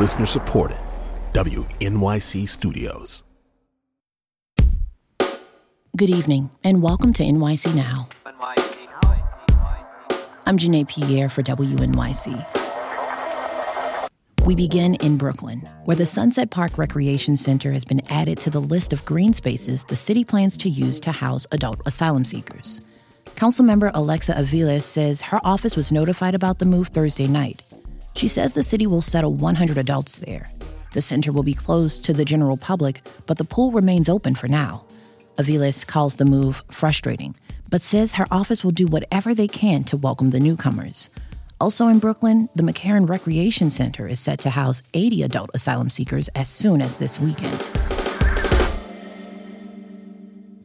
Listener supported. WNYC Studios. Good evening, and welcome to NYC Now. I'm Janae Pierre for WNYC. We begin in Brooklyn, where the Sunset Park Recreation Center has been added to the list of green spaces the city plans to use to house adult asylum seekers. Councilmember Alexa Aviles says her office was notified about the move Thursday night. She says the city will settle 100 adults there. The center will be closed to the general public, but the pool remains open for now. Aviles calls the move frustrating, but says her office will do whatever they can to welcome the newcomers. Also in Brooklyn, the McCarren Recreation Center is set to house 80 adult asylum seekers as soon as this weekend.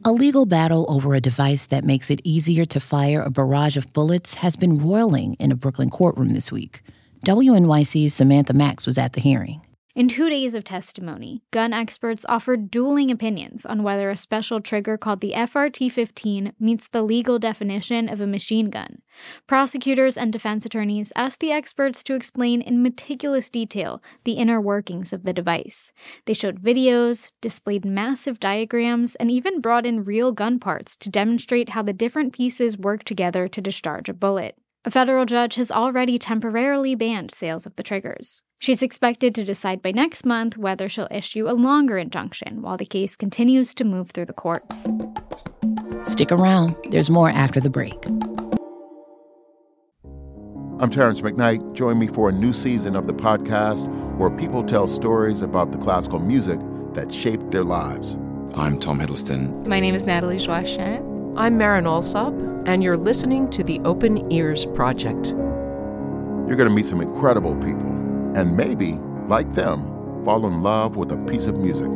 A legal battle over a device that makes it easier to fire a barrage of bullets has been roiling in a Brooklyn courtroom this week. WNYC's Samantha Max was at the hearing. In two days of testimony, gun experts offered dueling opinions on whether a special trigger called the FRT 15 meets the legal definition of a machine gun. Prosecutors and defense attorneys asked the experts to explain in meticulous detail the inner workings of the device. They showed videos, displayed massive diagrams, and even brought in real gun parts to demonstrate how the different pieces work together to discharge a bullet. A federal judge has already temporarily banned sales of the triggers. She's expected to decide by next month whether she'll issue a longer injunction while the case continues to move through the courts. Stick around, there's more after the break. I'm Terrance McKnight. Join me for a new season of the podcast where people tell stories about the classical music that shaped their lives. I'm Tom Hiddleston. My name is Natalie Joachim. I'm Marin Alsop, and you're listening to the Open Ears Project. You're going to meet some incredible people and maybe, like them, fall in love with a piece of music.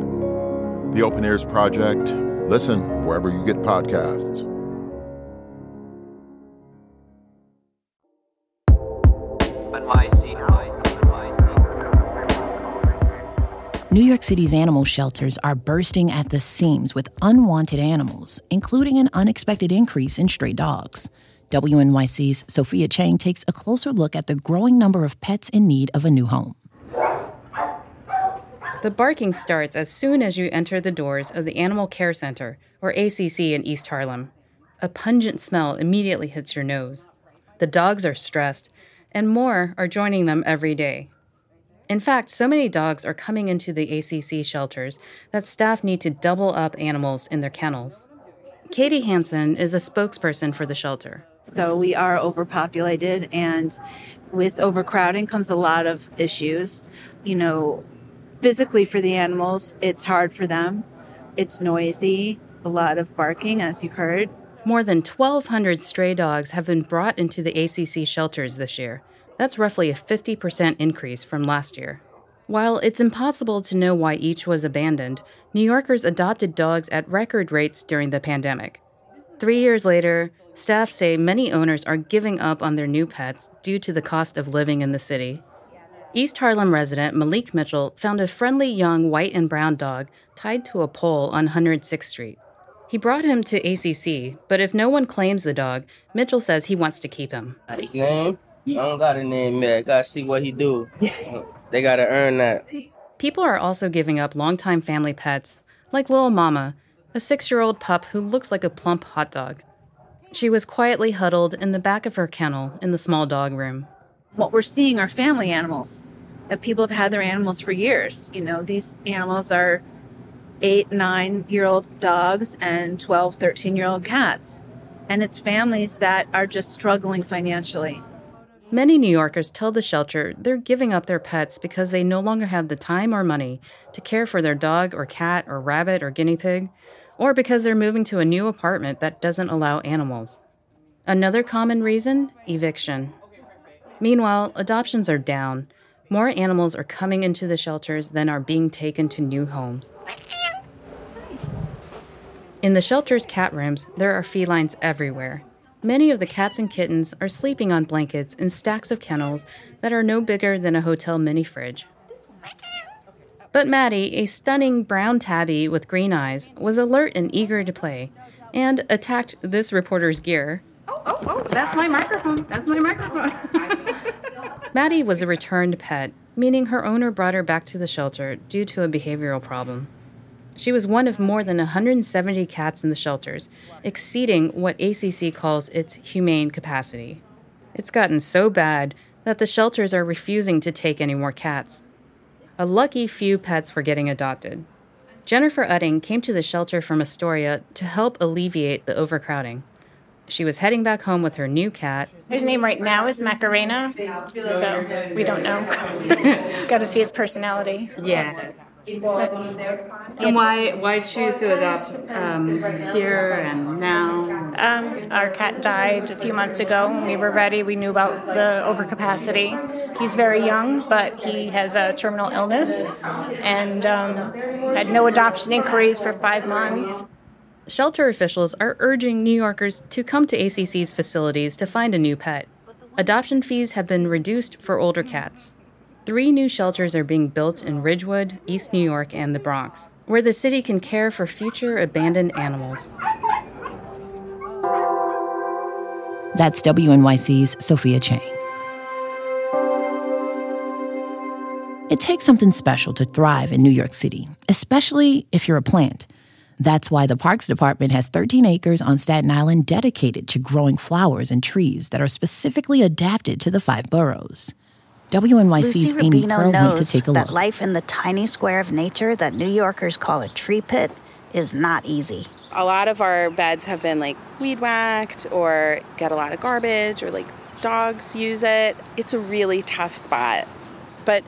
The Open Ears Project. Listen wherever you get podcasts. New York City's animal shelters are bursting at the seams with unwanted animals, including an unexpected increase in stray dogs. WNYC's Sophia Chang takes a closer look at the growing number of pets in need of a new home. The barking starts as soon as you enter the doors of the Animal Care Center, or ACC, in East Harlem. A pungent smell immediately hits your nose. The dogs are stressed, and more are joining them every day. In fact, so many dogs are coming into the ACC shelters that staff need to double up animals in their kennels. Katie Hansen is a spokesperson for the shelter. So we are overpopulated, and with overcrowding comes a lot of issues. You know, physically for the animals, it's hard for them. It's noisy, a lot of barking, as you heard. More than 1,200 stray dogs have been brought into the ACC shelters this year. That's roughly a 50% increase from last year. While it's impossible to know why each was abandoned, New Yorkers adopted dogs at record rates during the pandemic. Three years later, Staff say many owners are giving up on their new pets due to the cost of living in the city. East Harlem resident Malik Mitchell found a friendly young white and brown dog tied to a pole on 106th Street. He brought him to ACC, but if no one claims the dog, Mitchell says he wants to keep him. Name? I don't got a name yet. Gotta see what he do. they gotta earn that. People are also giving up longtime family pets, like Little Mama, a six-year-old pup who looks like a plump hot dog. She was quietly huddled in the back of her kennel in the small dog room. What we're seeing are family animals that people have had their animals for years. You know, these animals are eight, nine year old dogs and 12, 13 year old cats. And it's families that are just struggling financially. Many New Yorkers tell the shelter they're giving up their pets because they no longer have the time or money to care for their dog or cat or rabbit or guinea pig or because they're moving to a new apartment that doesn't allow animals. Another common reason eviction. Meanwhile, adoptions are down. More animals are coming into the shelters than are being taken to new homes. In the shelter's cat rooms, there are felines everywhere. Many of the cats and kittens are sleeping on blankets in stacks of kennels that are no bigger than a hotel mini fridge. But Maddie, a stunning brown tabby with green eyes, was alert and eager to play, and attacked this reporter's gear. Oh, oh, oh, that's my microphone. That's my microphone. Maddie was a returned pet, meaning her owner brought her back to the shelter due to a behavioral problem. She was one of more than 170 cats in the shelters, exceeding what ACC calls its humane capacity. It's gotten so bad that the shelters are refusing to take any more cats. A lucky few pets were getting adopted. Jennifer Utting came to the shelter from Astoria to help alleviate the overcrowding. She was heading back home with her new cat. His name right now is Macarena, so we don't know. Got to see his personality. Yeah. And why why choose to adopt um, here and now? Um, our cat died a few months ago. When we were ready, we knew about the overcapacity. He's very young, but he has a terminal illness and um, had no adoption inquiries for five months. Shelter officials are urging New Yorkers to come to ACC's facilities to find a new pet. Adoption fees have been reduced for older cats. Three new shelters are being built in Ridgewood, East New York, and the Bronx, where the city can care for future abandoned animals. That's WNYC's Sophia Chang. It takes something special to thrive in New York City, especially if you're a plant. That's why the Parks Department has 13 acres on Staten Island dedicated to growing flowers and trees that are specifically adapted to the five boroughs. WNYC's Lucy Amy Rubino Pearl went to knows take a that look. life in the tiny square of nature that New Yorkers call a tree pit is not easy. A lot of our beds have been like weed whacked or get a lot of garbage or like dogs use it. It's a really tough spot. But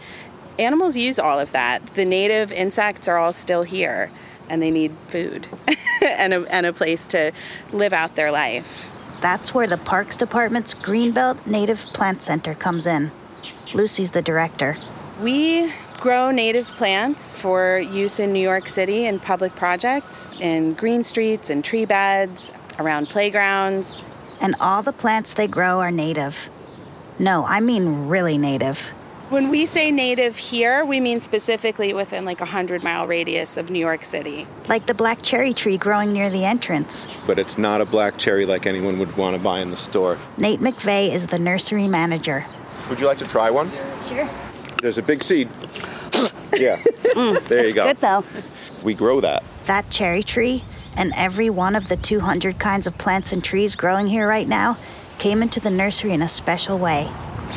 animals use all of that. The native insects are all still here and they need food and, a, and a place to live out their life. That's where the Parks Department's Greenbelt Native Plant Center comes in. Lucy's the director. We grow native plants for use in New York City in public projects, in green streets and tree beds, around playgrounds. And all the plants they grow are native. No, I mean really native. When we say native here, we mean specifically within like a 100 mile radius of New York City. Like the black cherry tree growing near the entrance. But it's not a black cherry like anyone would want to buy in the store. Nate McVeigh is the nursery manager. Would you like to try one? Sure. There's a big seed. yeah. Mm, there it's you go. good though. We grow that. That cherry tree and every one of the 200 kinds of plants and trees growing here right now came into the nursery in a special way.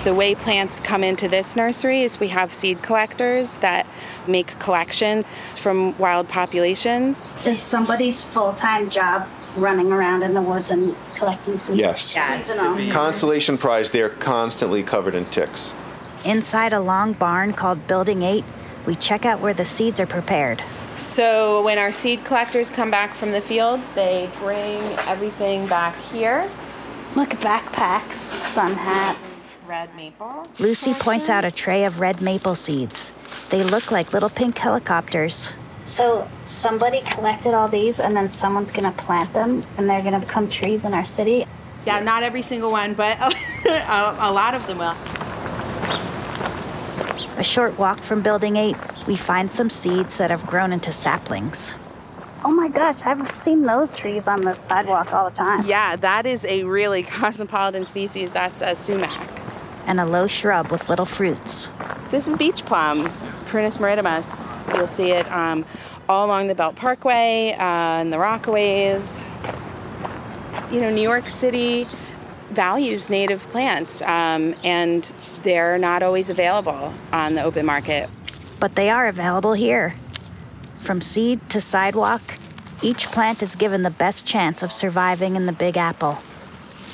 The way plants come into this nursery is we have seed collectors that make collections from wild populations. Is somebody's full time job running around in the woods and collecting seeds? Yes. Seasonal. Constellation Prize, they're constantly covered in ticks. Inside a long barn called Building 8, we check out where the seeds are prepared. So when our seed collectors come back from the field, they bring everything back here. Look, at backpacks, sun hats. Red maple. Lucy points out a tray of red maple seeds. They look like little pink helicopters. So somebody collected all these and then someone's gonna plant them and they're gonna become trees in our city? Yeah, not every single one, but a, a lot of them will. A short walk from Building 8, we find some seeds that have grown into saplings. Oh my gosh, I've seen those trees on the sidewalk all the time. Yeah, that is a really cosmopolitan species. That's a sumac. And a low shrub with little fruits. This is beach plum, Prunus maritima. You'll see it um, all along the Belt Parkway uh, and the Rockaways. You know, New York City values native plants, um, and they're not always available on the open market. But they are available here. From seed to sidewalk, each plant is given the best chance of surviving in the Big Apple.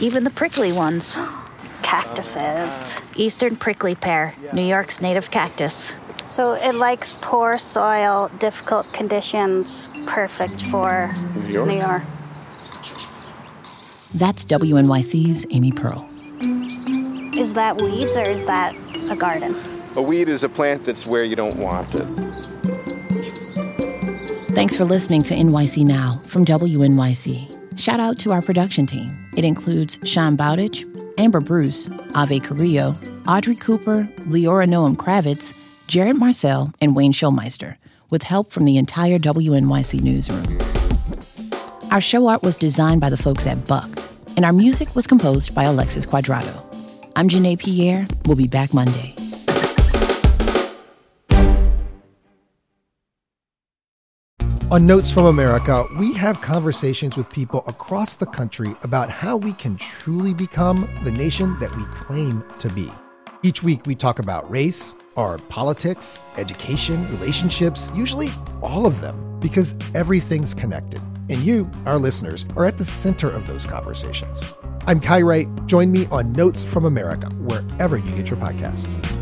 Even the prickly ones. Cactuses. Eastern prickly pear, New York's native cactus. So it likes poor soil, difficult conditions, perfect for New York. New York. That's WNYC's Amy Pearl. Is that weeds or is that a garden? A weed is a plant that's where you don't want it. Thanks for listening to NYC Now from WNYC. Shout out to our production team. It includes Sean Bowditch, Amber Bruce, Ave Carrillo, Audrey Cooper, Leora Noam Kravitz, Jared Marcel, and Wayne Schulmeister, with help from the entire WNYC newsroom. Our show art was designed by the folks at Buck, and our music was composed by Alexis Quadrado. I'm Janae Pierre. We'll be back Monday. On Notes from America, we have conversations with people across the country about how we can truly become the nation that we claim to be. Each week, we talk about race our politics, education, relationships, usually all of them, because everything's connected. And you, our listeners, are at the center of those conversations. I'm Kai Wright. Join me on Notes from America, wherever you get your podcasts.